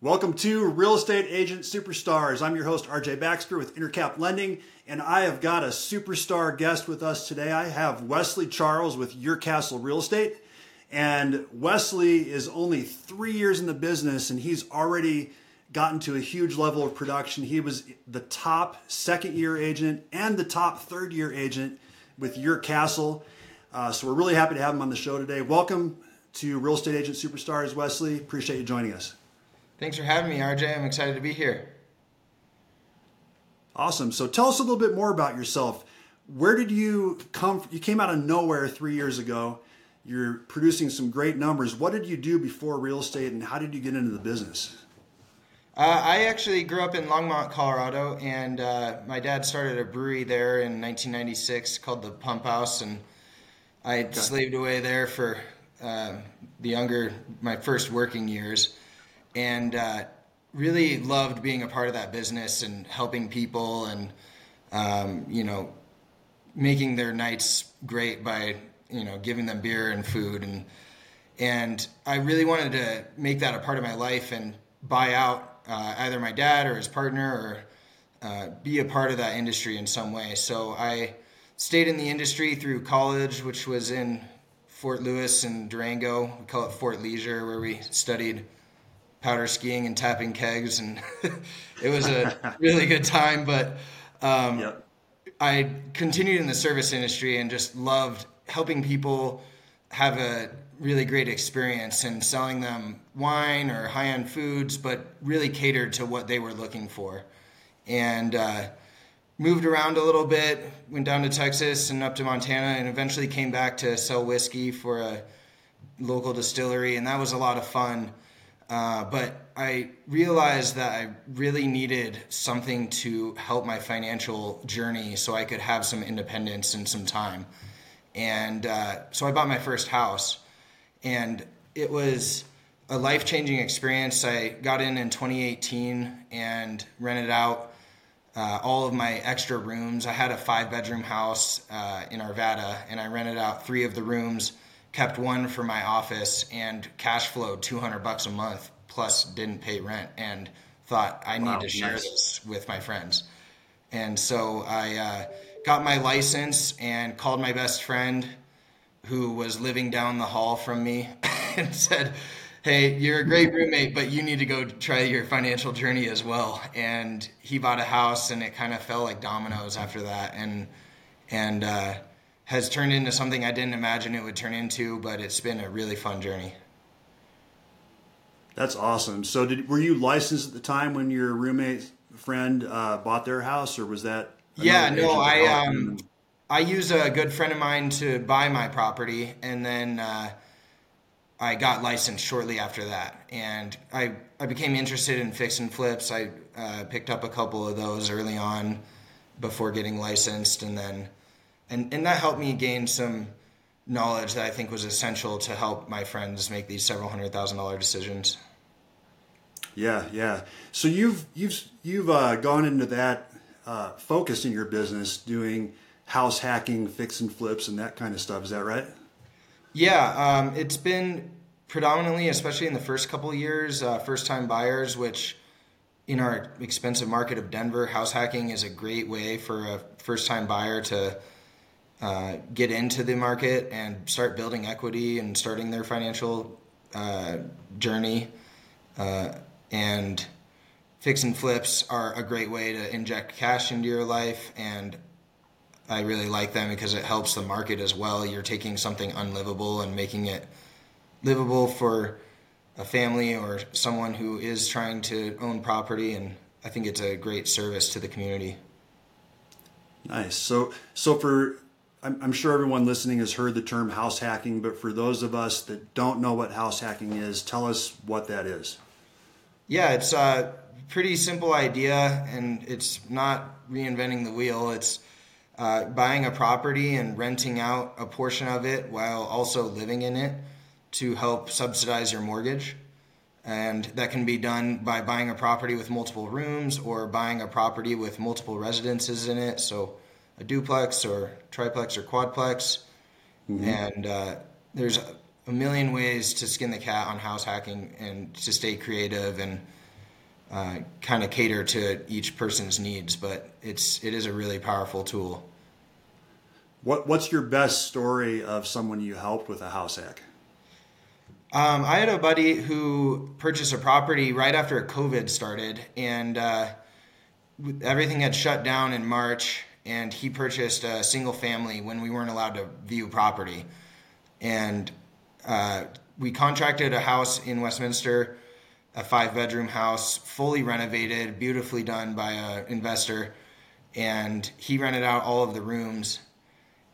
Welcome to Real Estate Agent Superstars. I'm your host, RJ Baxter with Intercap Lending, and I have got a superstar guest with us today. I have Wesley Charles with Your Castle Real Estate. And Wesley is only three years in the business, and he's already gotten to a huge level of production. He was the top second year agent and the top third year agent with Your Castle. Uh, so we're really happy to have him on the show today. Welcome to Real Estate Agent Superstars, Wesley. Appreciate you joining us. Thanks for having me, RJ. I'm excited to be here. Awesome. So tell us a little bit more about yourself. Where did you come from? You came out of nowhere three years ago. You're producing some great numbers. What did you do before real estate and how did you get into the business? Uh, I actually grew up in Longmont, Colorado, and uh, my dad started a brewery there in 1996 called the Pump House, and I okay. slaved away there for uh, the younger, my first working years and uh, really loved being a part of that business and helping people and um, you know making their nights great by you know giving them beer and food and and I really wanted to make that a part of my life and buy out uh, either my dad or his partner or uh, be a part of that industry in some way. So I stayed in the industry through college, which was in Fort Lewis and Durango. We call it Fort Leisure, where we studied powder skiing and tapping kegs, and it was a really good time. But um, yep. I continued in the service industry and just loved helping people have a really great experience and selling them wine or high end foods, but really catered to what they were looking for. And uh, moved around a little bit, went down to Texas and up to Montana, and eventually came back to sell whiskey for a local distillery, and that was a lot of fun. Uh, but I realized that I really needed something to help my financial journey so I could have some independence and some time. And uh, so I bought my first house. And it was a life changing experience. I got in in 2018 and rented out uh, all of my extra rooms. I had a five bedroom house uh, in Arvada, and I rented out three of the rooms kept one for my office and cash flowed 200 bucks a month plus didn't pay rent and thought I wow, need to share nice. this with my friends. And so I uh, got my license and called my best friend who was living down the hall from me and said, Hey, you're a great roommate, but you need to go try your financial journey as well. And he bought a house and it kind of fell like dominoes after that. And, and, uh, has turned into something I didn't imagine it would turn into, but it's been a really fun journey. That's awesome. So, did were you licensed at the time when your roommate friend uh, bought their house, or was that? Yeah, no, I um, I use a good friend of mine to buy my property, and then uh, I got licensed shortly after that, and I I became interested in fix and flips. I uh, picked up a couple of those early on before getting licensed, and then and and that helped me gain some knowledge that I think was essential to help my friends make these several hundred thousand dollar decisions. Yeah, yeah. So you've you've you've uh, gone into that uh, focus in your business, doing house hacking, fix and flips, and that kind of stuff. Is that right? Yeah, um, it's been predominantly, especially in the first couple of years, uh, first time buyers, which in our expensive market of Denver, house hacking is a great way for a first time buyer to uh, get into the market and start building equity and starting their financial uh, journey. Uh, and fix and flips are a great way to inject cash into your life. And I really like them because it helps the market as well. You're taking something unlivable and making it livable for a family or someone who is trying to own property. And I think it's a great service to the community. Nice. So, so for I'm, I'm, sure everyone listening has heard the term house hacking, but for those of us that don't know what house hacking is, tell us what that is. Yeah, it's a pretty simple idea, and it's not reinventing the wheel. It's uh, buying a property and renting out a portion of it while also living in it to help subsidize your mortgage. And that can be done by buying a property with multiple rooms or buying a property with multiple residences in it. So a duplex or triplex or quadplex. Mm-hmm. And uh, there's a, million ways to skin the cat on house hacking and to stay creative and uh, kind of cater to each person's needs. But it's it is a really powerful tool. What What's your best story of someone you helped with a house hack? Um, I had a buddy who purchased a property right after COVID started, and uh, everything had shut down in March. And he purchased a single family when we weren't allowed to view property, and uh, we contracted a house in Westminster, a five bedroom house, fully renovated, beautifully done by an investor, and he rented out all of the rooms,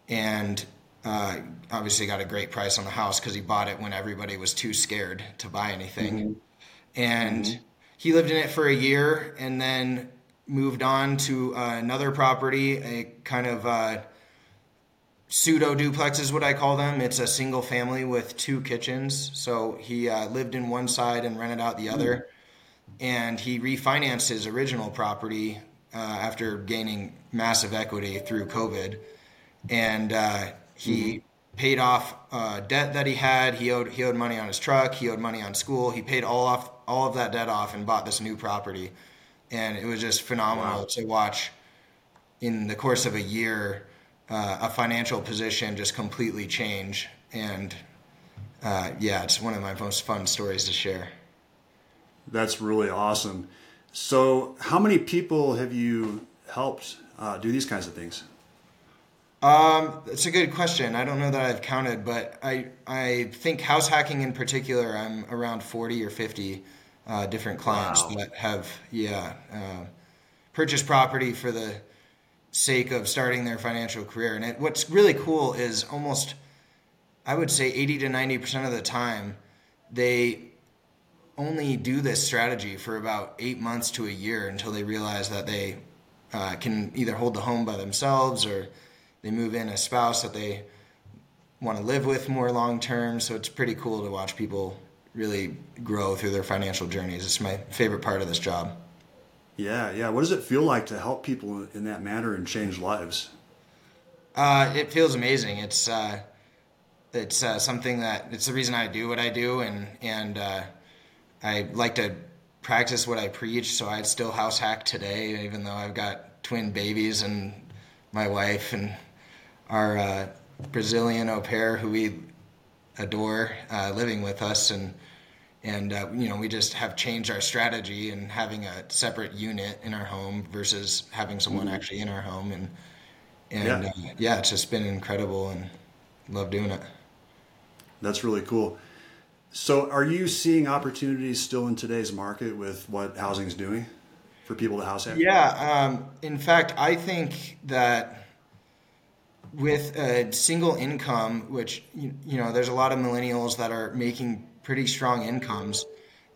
and uh, obviously got a great price on the house because he bought it when everybody was too scared to buy anything. Mm-hmm. And mm-hmm. he lived in it for a year and then moved on to uh, another property, a kind of uh, pseudo duplex is what I call them. It's a single family with two kitchens. So he uh, lived in one side and rented out the other. And he refinanced his original property uh, after gaining massive equity through COVID. And uh, he mm-hmm. paid off uh, debt that he had. He owed he owed money on his truck. He owed money on school. He paid all off all of that debt off and bought this new property. And it was just phenomenal wow. to watch in the course of a year uh, a financial position just completely change. And uh, yeah, it's one of my most fun stories to share. That's really awesome. So, how many people have you helped uh, do these kinds of things? Um, it's a good question. I don't know that I've counted, but I I think house hacking in particular, I'm around forty or fifty uh, different clients wow. that have yeah uh, purchased property for the sake of starting their financial career. And it, what's really cool is almost I would say eighty to ninety percent of the time they only do this strategy for about eight months to a year until they realize that they uh, can either hold the home by themselves or they move in a spouse that they want to live with more long term. So it's pretty cool to watch people really grow through their financial journeys. It's my favorite part of this job. Yeah, yeah. What does it feel like to help people in that manner and change lives? Uh, it feels amazing. It's uh, it's uh, something that it's the reason I do what I do, and and uh, I like to practice what I preach. So I'd still house hack today, even though I've got twin babies and my wife and our uh, Brazilian au pair who we adore uh, living with us, and and uh, you know we just have changed our strategy and having a separate unit in our home versus having someone mm-hmm. actually in our home, and and yeah. Uh, yeah, it's just been incredible and love doing it. That's really cool. So, are you seeing opportunities still in today's market with what housing is doing for people to house hack? Yeah. Um, in fact, I think that with a single income, which you, you, know, there's a lot of millennials that are making pretty strong incomes,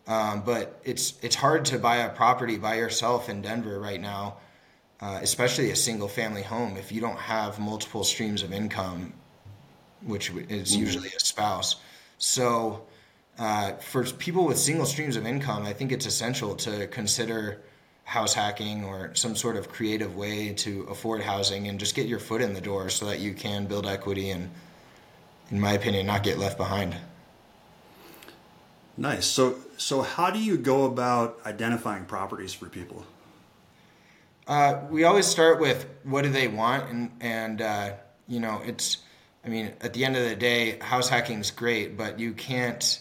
um, but it's it's hard to buy a property by yourself in Denver right now, uh, especially a single family home if you don't have multiple streams of income, which is mm-hmm. usually a spouse. So. Uh, for people with single streams of income, I think it's essential to consider house hacking or some sort of creative way to afford housing and just get your foot in the door so that you can build equity and in my opinion not get left behind nice. So so how do you go about identifying properties for people? Uh, we always start with what do they want and and uh, you know it's i mean at the end of the day house hacking is great but you can't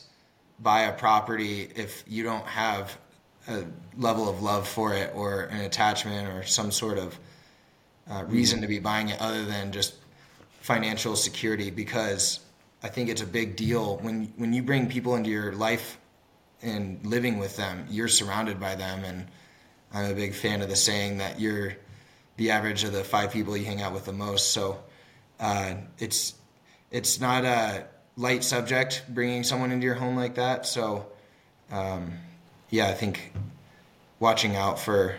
buy a property if you don't have a level of love for it or an attachment or some sort of uh, reason to be buying it other than just financial security because I think it's a big deal when when you bring people into your life and living with them, you're surrounded by them and I'm a big fan of the saying that you're the average of the five people you hang out with the most. So uh, it's it's not a light subject bringing someone into your home like that. So um, yeah, I think watching out for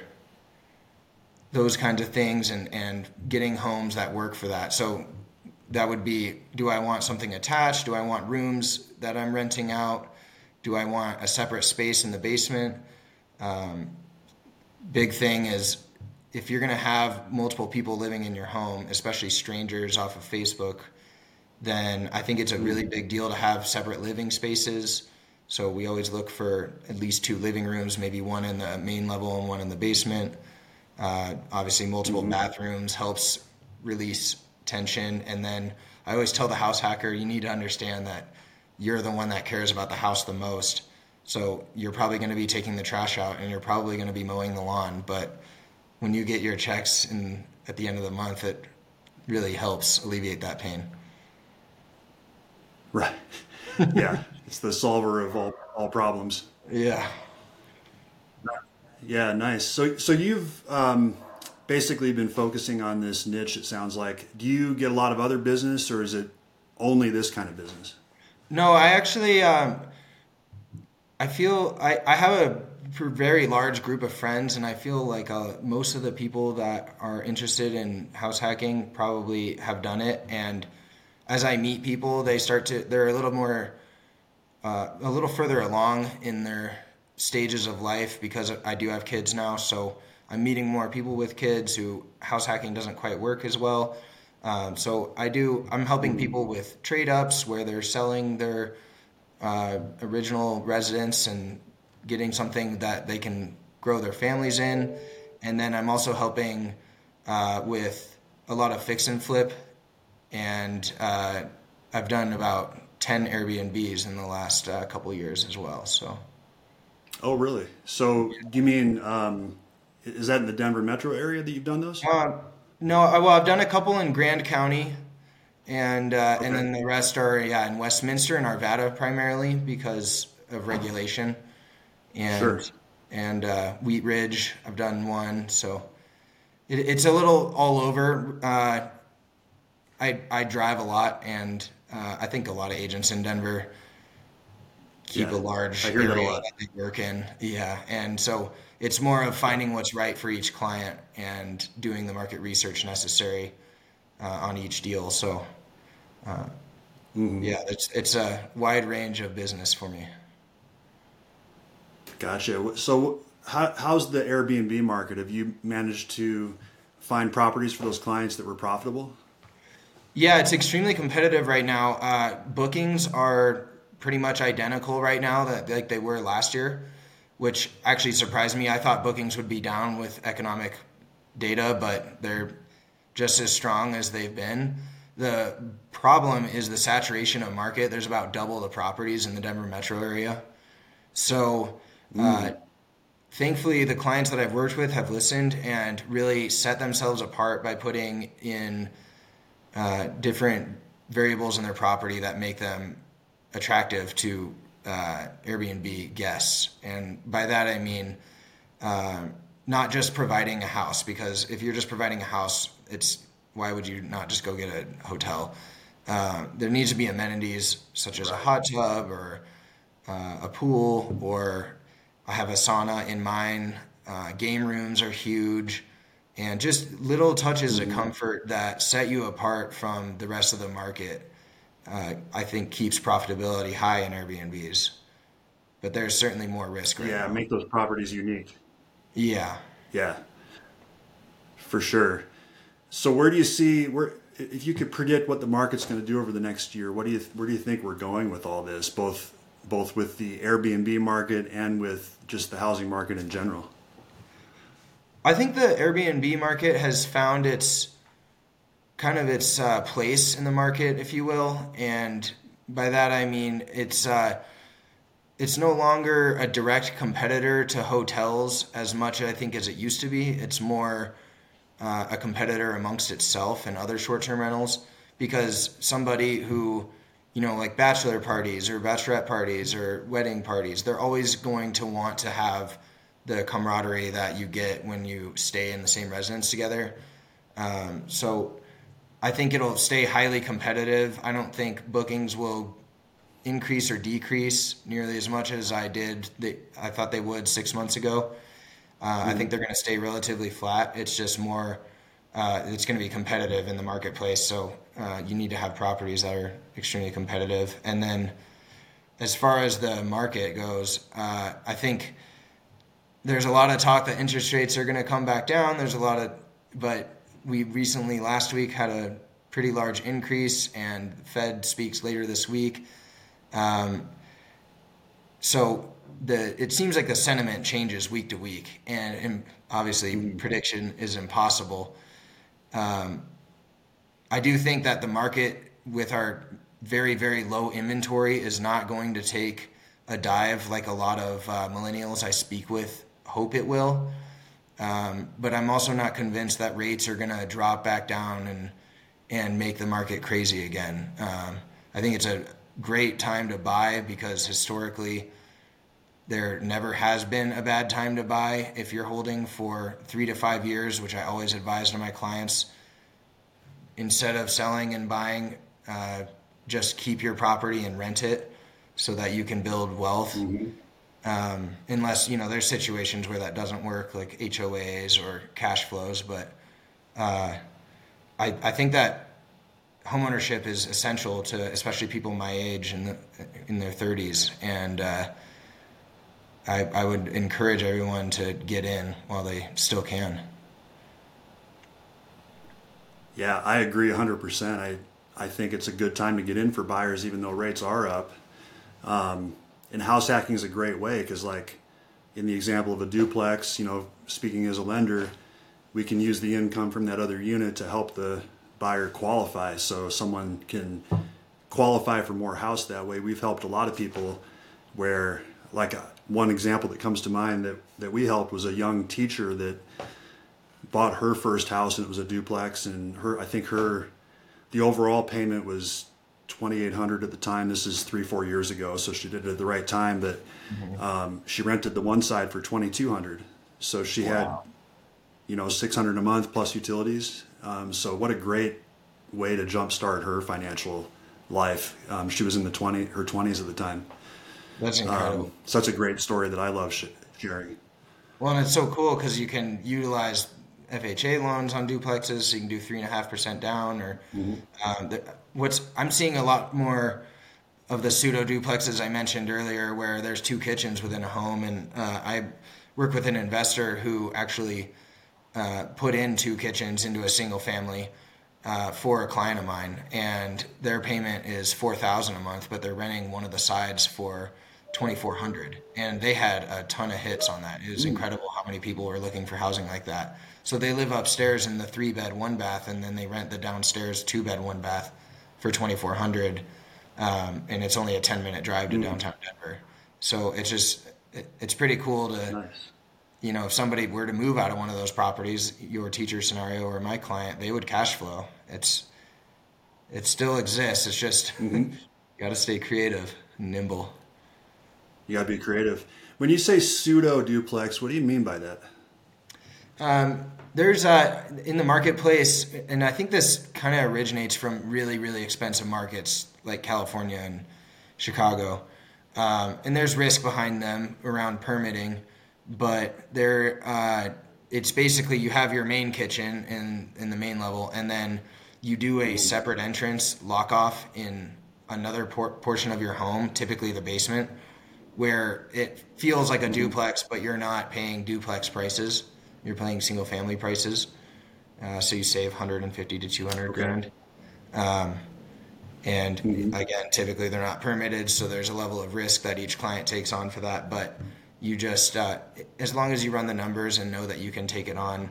those kinds of things and, and getting homes that work for that. So that would be do I want something attached? Do I want rooms that I'm renting out? Do I want a separate space in the basement? Um, big thing is if you're going to have multiple people living in your home, especially strangers off of Facebook, then I think it's a really big deal to have separate living spaces So we always look for at least two living rooms, maybe one in the main level and one in the basement. Uh, obviously, multiple mm-hmm. bathrooms helps release tension. And then I always tell the house hacker, you need to understand that you're the one that cares about the house the most. So you're probably going to be taking the trash out and you're probably going to be mowing the lawn. But when you get your checks in, at the end of the month, it really helps alleviate that pain. Right. yeah. it's the solver of all, all problems. Yeah. Yeah, nice. So, so you've um, basically been focusing on this niche. It sounds like. Do you get a lot of other business, or is it only this kind of business? No, I actually, um, I feel I, I have a very large group of friends, and I feel like uh, most of the people that are interested in house hacking probably have done it. And as I meet people, they start to they're a little more, uh, a little further along in their stages of life because I do have kids now. So I'm meeting more people with kids who house hacking doesn't quite work as well. Um, so I do. I'm helping people with trade ups where they're selling their uh, original residence and getting something that they can grow their families in. And then I'm also helping uh, with a lot of fix and flip. And uh, I've done about 10 Airbnbs in the last uh, couple years as well. So. Oh, really? So you mean, um, is that in the Denver metro area that you've done those? Uh, no, well, I've done a couple in Grand County and uh, okay. and then the rest are yeah in Westminster and Arvada primarily because of regulation and sure. and uh, Wheat Ridge. I've done one, so it, it's a little all over. Uh, I I drive a lot, and uh, I think a lot of agents in Denver keep yeah, a large area that, that they work in. Yeah, and so it's more of finding what's right for each client and doing the market research necessary uh, on each deal. So. Uh, mm-hmm. Yeah, it's it's a wide range of business for me. Gotcha. So, how, how's the Airbnb market? Have you managed to find properties for those clients that were profitable? Yeah, it's extremely competitive right now. Uh, bookings are pretty much identical right now that like they were last year, which actually surprised me. I thought bookings would be down with economic data, but they're just as strong as they've been. The problem is the saturation of market. There's about double the properties in the Denver metro area. So uh, thankfully, the clients that I've worked with have listened and really set themselves apart by putting in uh, different variables in their property that make them attractive to uh, Airbnb guests. And by that, I mean uh, not just providing a house, because if you're just providing a house, it's why would you not just go get a hotel? Uh, there needs to be amenities such as a hot tub or uh, a pool or I have a sauna in mine. Uh, game rooms are huge, and just little touches mm-hmm. of comfort that set you apart from the rest of the market. Uh, I think keeps profitability high in Airbnbs, but there's certainly more risk. Right yeah, now. make those properties unique. Yeah. Yeah. For sure. So where do you see where if you could predict what the market's going to do over the next year, what do you where do you think we're going with all this, both both with the Airbnb market and with just the housing market in general? I think the Airbnb market has found its kind of its uh, place in the market, if you will, and by that I mean it's uh, it's no longer a direct competitor to hotels as much I think as it used to be. It's more uh, a competitor amongst itself and other short-term rentals because somebody who you know, like bachelor parties or bachelorette parties or wedding parties, they're always going to want to have the camaraderie that you get when you stay in the same residence together. Um, so I think it'll stay highly competitive. I don't think bookings will increase or decrease nearly as much as I did. They, I thought they would six months ago. Uh, mm-hmm. I think they're going to stay relatively flat. It's just more uh, it's going to be competitive in the marketplace. So uh, you need to have properties that are extremely competitive. And then, as far as the market goes, uh, I think there's a lot of talk that interest rates are going to come back down. There's a lot of, but we recently last week had a pretty large increase, and Fed speaks later this week. Um, so the it seems like the sentiment changes week to week, and, and obviously mm-hmm. prediction is impossible. Um, I do think that the market with our very very low inventory is not going to take a dive like a lot of uh, millennials I speak with hope it will. Um, but I'm also not convinced that rates are going to drop back down and and make the market crazy again. Um, I think it's a great time to buy because historically there never has been a bad time to buy if you're holding for three to five years, which I always advise to my clients. Instead of selling and buying, uh, just keep your property and rent it so that you can build wealth. Mm-hmm. Um, unless you know there's situations where that doesn't work, like HOAs or cash flows. But uh, I, I think that homeownership is essential to especially people my age and in their 30s, and uh, I, I would encourage everyone to get in while they still can. Yeah, I agree 100%. I I think it's a good time to get in for buyers, even though rates are up. Um, and house hacking is a great way because, like, in the example of a duplex, you know, speaking as a lender, we can use the income from that other unit to help the buyer qualify so someone can qualify for more house that way. We've helped a lot of people where, like, uh, one example that comes to mind that, that we helped was a young teacher that bought her first house and it was a duplex and her I think her the overall payment was 2800 at the time. This is three four years ago so she did it at the right time but mm-hmm. um, she rented the one side for 2200 so she wow. had you know 600 a month plus utilities. Um, so what a great way to jumpstart her financial life. Um, she was in the 20 her 20s at the time. That's incredible. um, such a great story that i love sharing. Well and it's so cool because you can utilize FHA loans on duplexes, so you can do three and a half percent down. Or mm-hmm. um, the, what's I'm seeing a lot more of the pseudo duplexes I mentioned earlier, where there's two kitchens within a home, and uh, I work with an investor who actually uh, put in two kitchens into a single family. Uh, for a client of mine, and their payment is four thousand a month, but they're renting one of the sides for 2400 and they had a ton of hits on that it was mm. incredible how many people were looking for housing like that so they live upstairs in the three bed, one bath, and then they rent the downstairs two bed, one bath for twenty four hundred, um, and it's only a ten minute drive to mm. downtown Denver. So it's just it, it's pretty cool to. Nice. You know, if somebody were to move out of one of those properties, your teacher scenario or my client, they would cash flow. It's it still exists. It's just mm-hmm. you got to stay creative, nimble. You got to be creative. When you say pseudo duplex, what do you mean by that? Um, there's in the marketplace, and I think this kind of originates from really, really expensive markets like California and Chicago. Um, and there's risk behind them around permitting, but there, uh, it's basically you have your main kitchen in in the main level, and then you do a separate entrance lock off in another por- portion of your home, typically the basement, where it feels like a duplex, but you're not paying duplex prices you're paying single family prices, uh, so you save 150 to 200 okay. grand. Um, and mm-hmm. again, typically they're not permitted, so there's a level of risk that each client takes on for that. But you just, uh, as long as you run the numbers and know that you can take it on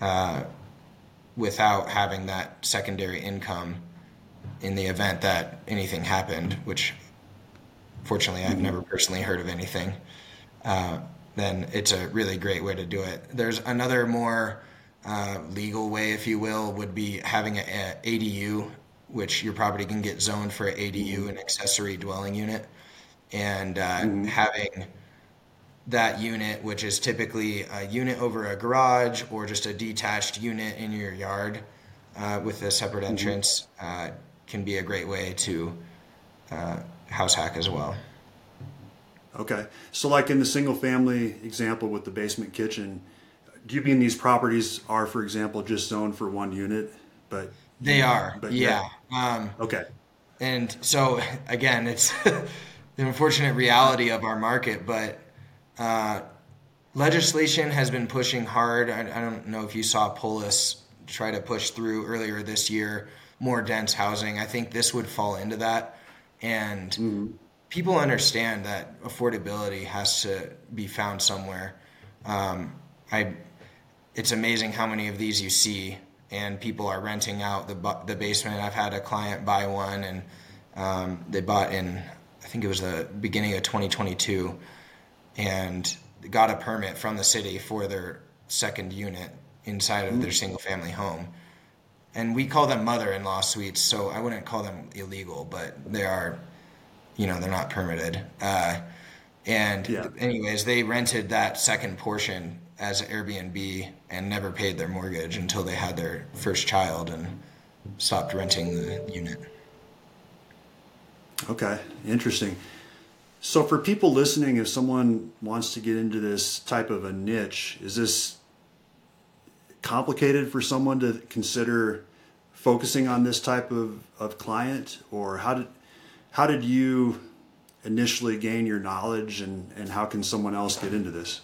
uh, without having that secondary income in the event that anything happened, which fortunately I've mm-hmm. never personally heard of anything. Uh, then it's a really great way to do it. There's another more uh, legal way, if you will, would be having an ADU, which your property can get zoned for an ADU, an accessory dwelling unit, and uh, mm-hmm. having that unit, which is typically a unit over a garage or just a detached unit in your yard uh, with a separate mm-hmm. entrance, mm-hmm. can be a great way to uh, house hack as well. Okay. So, like in the single family example with the basement kitchen, do you mean these properties are, for example, just zoned for one unit? But they are. But yeah. Um, okay. And so, again, it's the unfortunate reality of our market, but uh, legislation has been pushing hard. I, I, don't know if you saw Polis try to push through earlier this year more dense housing. I think this would fall into that. And mm-hmm people understand that affordability has to be found somewhere. Um, I, it's amazing how many of these you see, and people are renting out the the basement. I've had a client buy one, and um, they bought in, I think it was the beginning of 2022, and got a permit from the city for their second unit inside of their single family home. And we call them mother in law suites, so I wouldn't call them illegal, but they are, you know, they're not permitted. Uh, and, Yeah. anyways, they rented that second portion as Airbnb and never paid their mortgage until they had their first child and stopped renting the unit. Okay, interesting. So, for people listening, if someone wants to get into this type of a niche, is this complicated for someone to consider focusing on this type of, of client, or how did how did you initially gain your knowledge, and, and how can someone else get into this?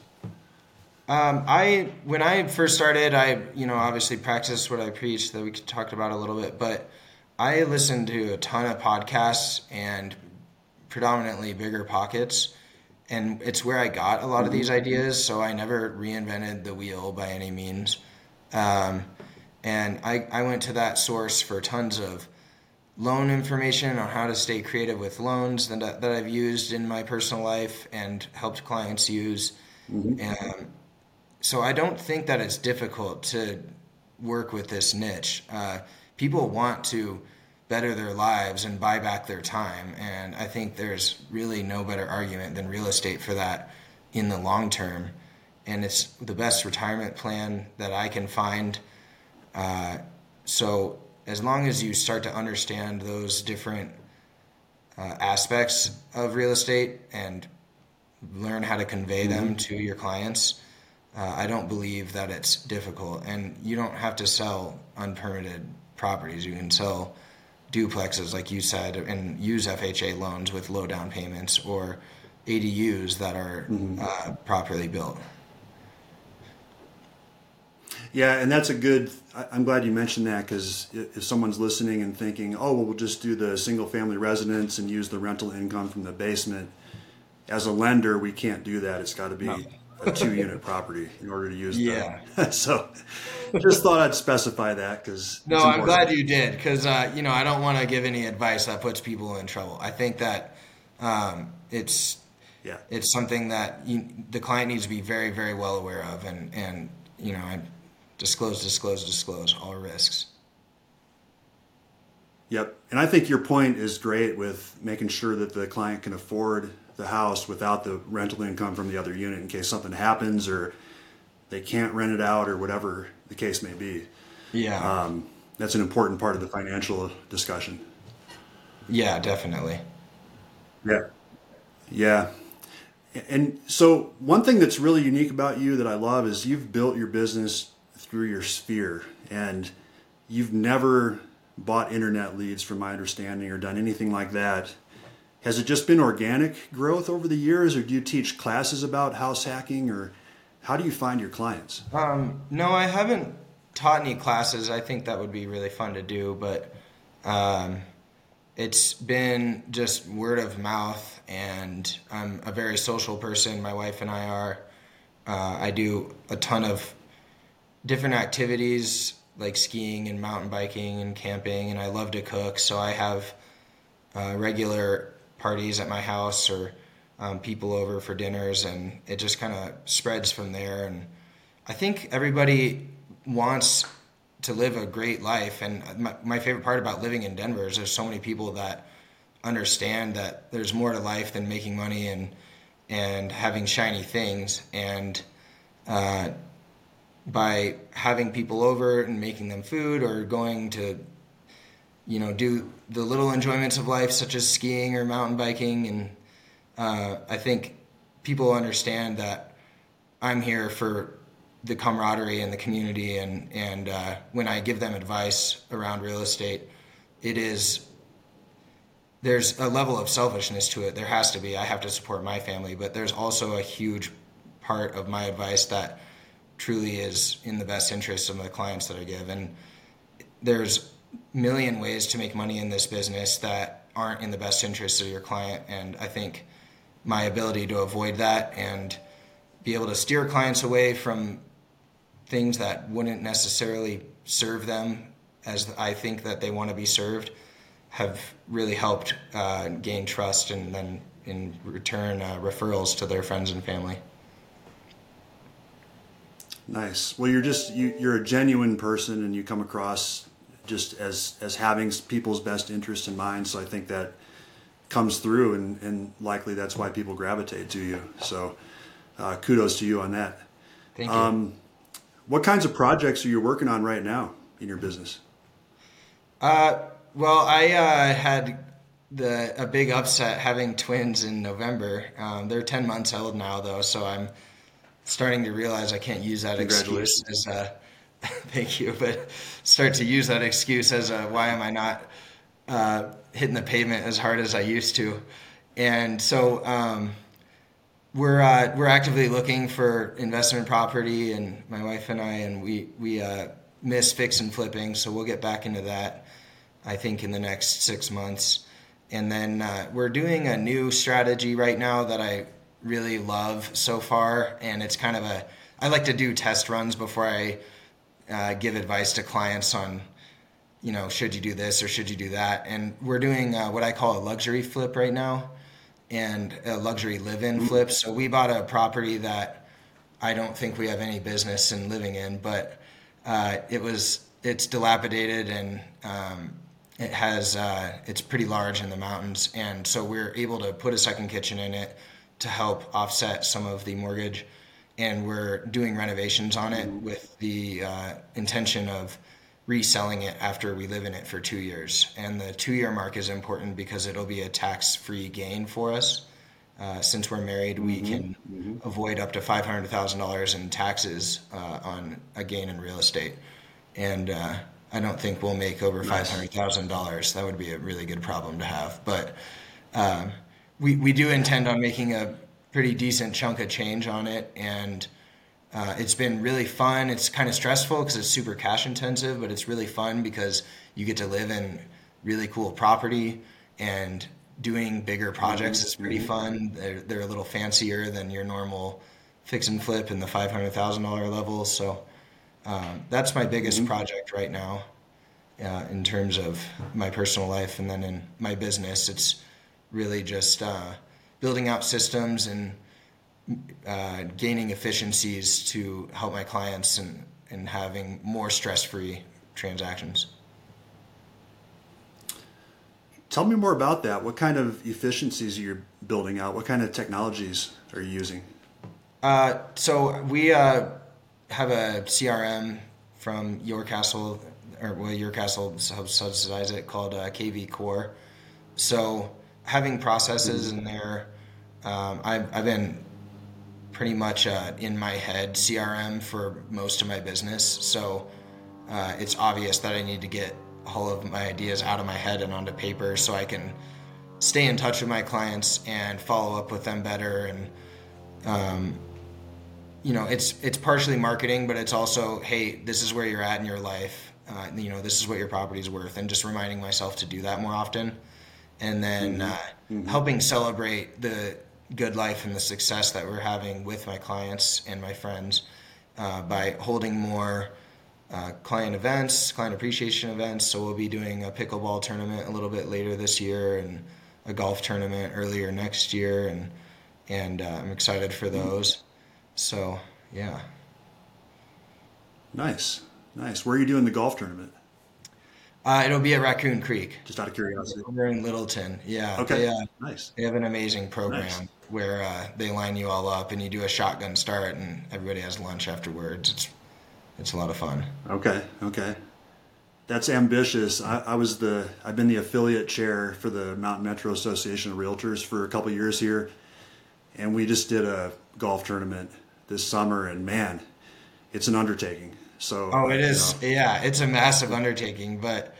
Um, I when I first started, I you know obviously practiced what I preached that we talked about a little bit, but I listened to a ton of podcasts and predominantly BiggerPockets, and it's where I got a lot of these ideas. So I never reinvented the wheel by any means, um, and I I went to that source for tons of loan information on how to stay creative with loans that, that I've used in my personal life and helped clients use. Um, so I don't think that it's difficult to work with this niche. Uh, people want to better their lives and buy back their time, and I think there's really no better argument than real estate for that in the long term. And it's the best retirement plan that I can find. Uh, so as long as you start to understand those different uh, aspects of real estate and learn how to convey them to your clients, uh, I don't believe that it's difficult. And you don't have to sell unpermitted properties. You can sell duplexes, like you said, and use FHA loans with low down payments or ADUs that are uh, properly built. Yeah, and that's a good. I'm glad you mentioned that because if someone's listening and thinking, "Oh, well, we'll just do the single-family residence and use the rental income from the basement," as a lender, we can't do that. It's got to be a two-unit property in order to use. Yeah. The, so, just thought I'd specify that because. No, I'm glad you did because uh, you know I don't want to give any advice that puts people in trouble. I think that um, it's Yeah. it's something that you, the client needs to be very very well aware of, and and you know I disclose disclose disclose all risks. Yep. And I think your point is great with making sure that the client can afford the house without the rental income from the other unit in case something happens or they can't rent it out or whatever the case may be. Yeah, Um, that's an important part of the financial discussion. yeah, definitely. Yeah. Yeah. And so, one thing that's really unique about you that I love is you've built your business through your sphere and you've never bought internet leads, from my understanding, or done anything like that. Has it just been organic growth over the years, or do you teach classes about house hacking, or how do you find your clients? Um, no, I haven't taught any classes. I think that would be really fun to do, but um, it's been just word of mouth, and I'm a very social person. My wife and I are. Uh, I do a ton of different activities like skiing and mountain biking and camping, and I love to cook. So I have uh, regular parties at my house or um, people over for dinners, and it just kind of spreads from there. And I think everybody wants to live a great life. And my, my favorite part about living in Denver is there's so many people that understand that there's more to life than making money and and having shiny things. And uh, by having people over and making them food or going to you know do the little enjoyments of life such as skiing or mountain biking. And uh, i think people understand that i'm here for the camaraderie and the community. And and uh, when i give them advice around real estate it is there's a level of selfishness to it. There has to be. I have to support my family. But there's also a huge part of my advice that truly is in the best interest of the clients that I give. And there's million ways to make money in this business that aren't in the best interest of your client. And I think my ability to avoid that and be able to steer clients away from things that wouldn't necessarily serve them as I think that they want to be served have really helped uh, gain trust and then in return uh, referrals to their friends and family. Nice. Well, you're just you, you're a genuine person, and you come across just as as having people's best interest in mind. So I think that comes through, and and likely that's why people gravitate to you. So uh, kudos to you on that. Thank you. Um, what kinds of projects are you working on right now in your business? Uh, well, I uh, had the a big upset having twins in November. Um, they're ten months old now, though, so I'm starting to realize I can't use that excuse as a thank you, but start to use that excuse as a why am I not uh, hitting the pavement as hard as I used to, and so um, we're uh, we're actively looking for investment property, and my wife and I, and we we uh, miss fix and flipping, so we'll get back into that. I think in the next six months, and then uh, we're doing a new strategy right now that I really love so far, and it's kind of a I like to do test runs before I uh, give advice to clients on you know should you do this or should you do that, and we're doing uh, what I call a luxury flip right now, and a luxury live-in mm-hmm. flip. So we bought a property that I don't think we have any business in living in, but uh, it was it's dilapidated and um, it has uh, it's pretty large in the mountains, and so we're able to put a second kitchen in it to help offset some of the mortgage. And we're doing renovations on it with the uh, intention of reselling it after we live in it for two years. And the two year mark is important because it'll be a tax free gain for us. Uh, since we're married, we mm-hmm. can mm-hmm. avoid up to $500,000 in taxes uh, on a gain in real estate. And uh, I don't think we'll make over five hundred thousand dollars. That would be a really good problem to have. But um, we we do intend on making a pretty decent chunk of change on it, and uh, it's been really fun. It's kind of stressful because it's super cash intensive, but it's really fun because you get to live in really cool property and doing bigger projects mm-hmm. is pretty mm-hmm. fun. They're they're a little fancier than your normal fix and flip in the five hundred thousand dollar level. So um, that's my biggest mm-hmm. project right now uh, in terms of my personal life and then in my business it's really just uh, building out systems and uh, gaining efficiencies to help my clients and, and having more stress-free transactions. Tell me more about that. What kind of efficiencies are you building out? What kind of technologies are you using? Uh, so we uh, have a CRM from Your Castle, or well, Your Castle subsidize it called uh, kvCORE. So having processes in there, um, I've, I've been pretty much uh, in my head CRM for most of my business. So uh, it's obvious that I need to get all of my ideas out of my head and onto paper so I can stay in touch with my clients and follow up with them better and um, you know, it's it's partially marketing, but it's also, hey, this is where you're at in your life. Uh, you know, this is what your property is worth, and just reminding myself to do that more often, and then mm-hmm. Uh, mm-hmm. helping celebrate the good life and the success that we're having with my clients and my friends uh, by holding more uh, client events, client appreciation events. So we'll be doing a pickleball tournament a little bit later this year, and a golf tournament earlier next year, and and uh, I'm excited for mm-hmm. those. So yeah. Nice, nice. Where are you doing the golf tournament? Uh, it'll be at Raccoon Creek. Just out of curiosity. We're in Littleton. Yeah. Okay. They, uh, nice. They have an amazing program nice. where uh, they line you all up and you do a shotgun start and everybody has lunch afterwards. It's it's a lot of fun. Okay. Okay. That's ambitious. I, I was the I've been the affiliate chair for the Mountain Metro Association of Realtors for a couple years here, and we just did a golf tournament this summer, and man, it's an undertaking. So oh, it is. Know. Yeah, it's a massive undertaking. But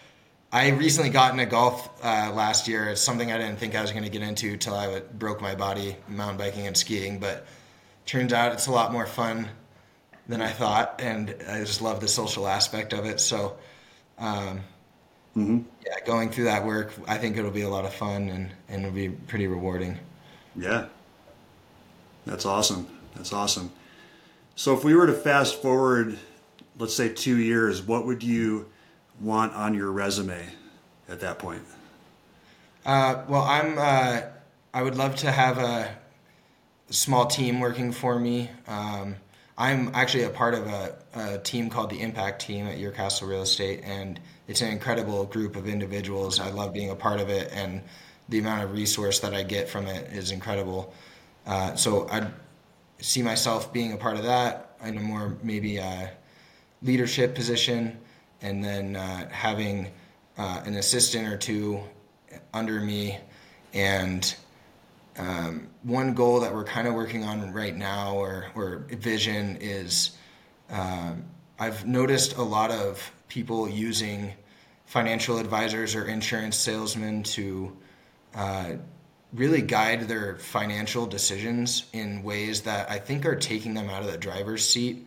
I recently got into golf uh, last year. It's something I didn't think I was going to get into until I broke my body mountain biking and skiing. But turns out it's a lot more fun than I thought, and I just love the social aspect of it. So. Um, mm-hmm. yeah, going through that work, I think it'll be a lot of fun and and it'll be pretty rewarding. Yeah, that's awesome. That's awesome. So if we were to fast forward, let's say two years, what would you want on your resume at that point? Uh, well, I'm. Uh, I would love to have a small team working for me. Um, I'm actually a part of a, a, team called the Impact Team at Your Castle Real Estate, and it's an incredible group of individuals. I love being a part of it, and the amount of resource that I get from it is incredible. Uh, so I'd see myself being a part of that in a more maybe uh, leadership position, and then uh, having uh, an assistant or two under me, and um, one goal that we're kind of working on right now, or or vision, is um, I've noticed a lot of people using financial advisors or insurance salesmen to uh, really guide their financial decisions in ways that I think are taking them out of the driver's seat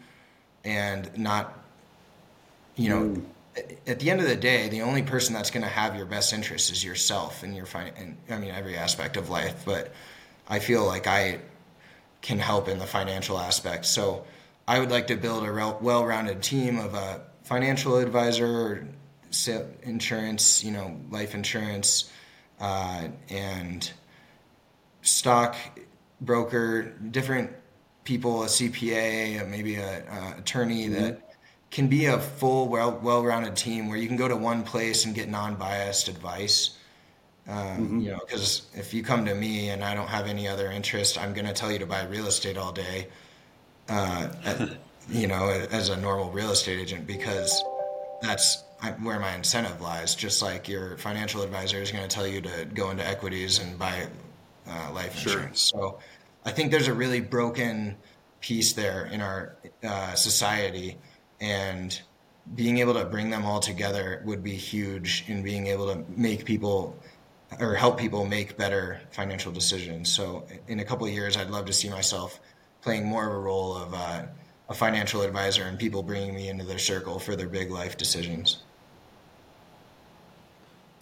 and not, you know, mm. at the end of the day, the only person that's going to have your best interest is yourself and your fin- and I mean every aspect of life. But I feel like I can help in the financial aspect. So I would like to build a well-rounded team of a financial advisor, insurance, you know, life insurance, uh, and stock broker, different people, a CPA, maybe a, a attorney mm-hmm. that can be a full, well, well-rounded team where you can go to one place and get non-biased advice. Um, mm-hmm. You know, because if you come to me and I don't have any other interest, I'm going to tell you to buy real estate all day. Uh, at, you know, as a normal real estate agent, because that's where my incentive lies. Just like your financial advisor is going to tell you to go into equities and buy uh, life insurance. Sure. So I think there's a really broken piece there in our uh, society, and being able to bring them all together would be huge in being able to make people or help people make better financial decisions. So in a couple of years, I'd love to see myself playing more of a role of uh, a financial advisor and people bringing me into their circle for their big life decisions.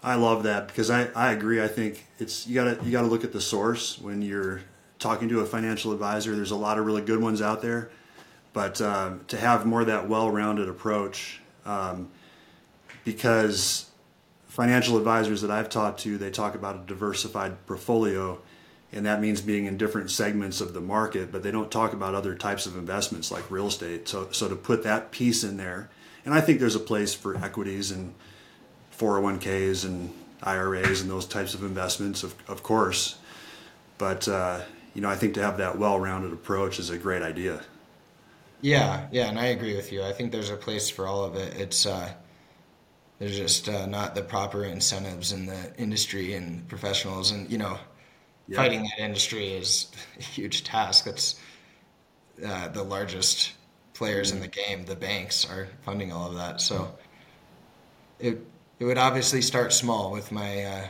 I love that because I, I agree. I think it's you gotta you gotta look at the source when you're talking to a financial advisor. There's a lot of really good ones out there, but um, to have more of that well-rounded approach, um, because financial advisors that I've talked to, they talk about a diversified portfolio, and that means being in different segments of the market, but they don't talk about other types of investments like real estate. So so to put that piece in there, and I think there's a place for equities and 401ks and IRAs and those types of investments, of, of course. But, uh, you know, I think to have that well rounded approach is a great idea. Yeah, yeah, and I agree with you. I think there's a place for all of it. It's, uh, there's just uh, not the proper incentives in the industry and professionals. And, you know, yeah. fighting that industry is a huge task. That's uh, the largest players in the game, the banks, are funding all of that. So it, it would obviously start small with my uh,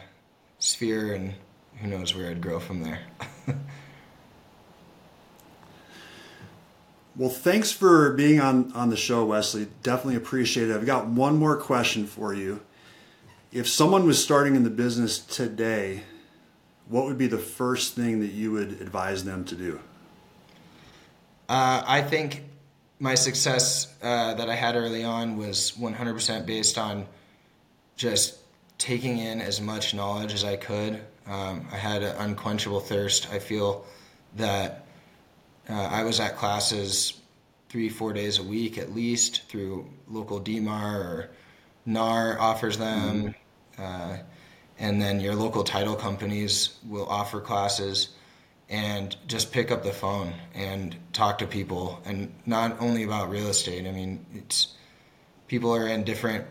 sphere, and who knows where it'd grow from there. well, thanks for being on on the show, Wesley. Definitely appreciate it. I've got one more question for you. If someone was starting in the business today, what would be the first thing that you would advise them to do? Uh, I think my success uh, that I had early on was 100% based on just taking in as much knowledge as I could. Um, I had an unquenchable thirst. I feel that uh, I was at classes three, four days a week at least through local DMAR or NAR offers them. Mm-hmm. Uh, and then your local title companies will offer classes and just pick up the phone and talk to people and not only about real estate. I mean, it's people are in different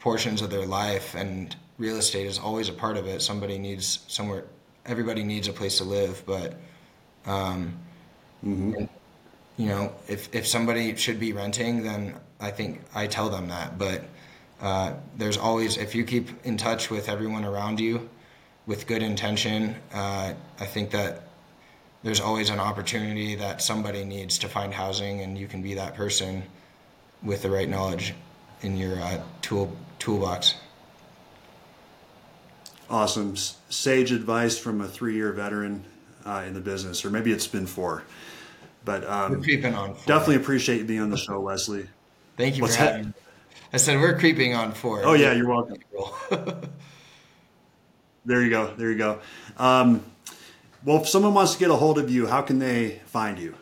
portions of their life and real estate is always a part of it somebody needs somewhere everybody needs a place to live but um, mm-hmm. and, you know if, if somebody should be renting then i think i tell them that but uh, there's always if you keep in touch with everyone around you with good intention uh, i think that there's always an opportunity that somebody needs to find housing and you can be that person with the right knowledge in your uh, tool toolbox. Awesome. Sage advice from a three year veteran uh, in the business, or maybe it's been four. But um, we're creeping on four. Definitely appreciate you being on the show, Wesley. Thank you What's for having me. I said we're creeping on four. Oh, yeah, you're welcome. there you go. There you go. Um, well, if someone wants to get a hold of you, how can they find you?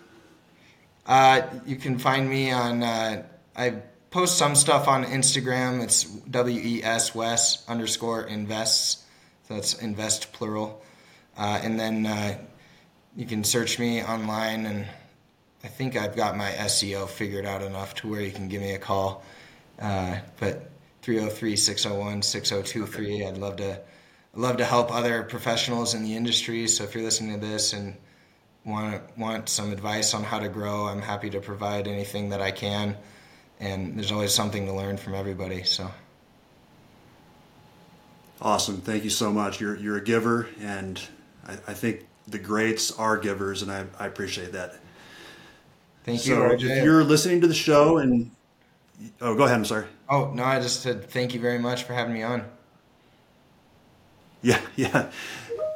Uh, you can find me on, uh, I post some stuff on Instagram. It's W E S Wes underscore invests. So it's invest plural. Uh, and then uh, you can search me online, and I think I've got my SEO figured out enough to where you can give me a call. Uh, but 303 601 6023, I'd love to I love to help other professionals in the industry. So if you're listening to this and want want some advice on how to grow, I'm happy to provide anything that I can. And there's always something to learn from everybody. So awesome! Thank you so much. You're you're a giver, and I, I think the greats are givers, and I, I appreciate that. Thank you. So if you're listening to the show and oh, go ahead. I'm sorry. Oh no, I just said thank you very much for having me on. Yeah, yeah,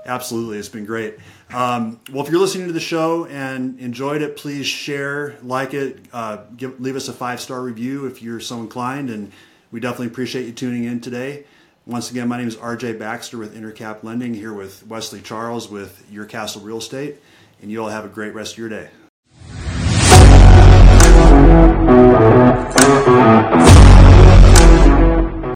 absolutely. It's been great. Um, well, if you're listening to the show and enjoyed it, please share, like it, uh, give, leave us a five star review if you're so inclined, and we definitely appreciate you tuning in today. Once again, my name is RJ Baxter with Intercap Lending here with Wesley Charles with Your Castle Real Estate, and you all have a great rest of your day.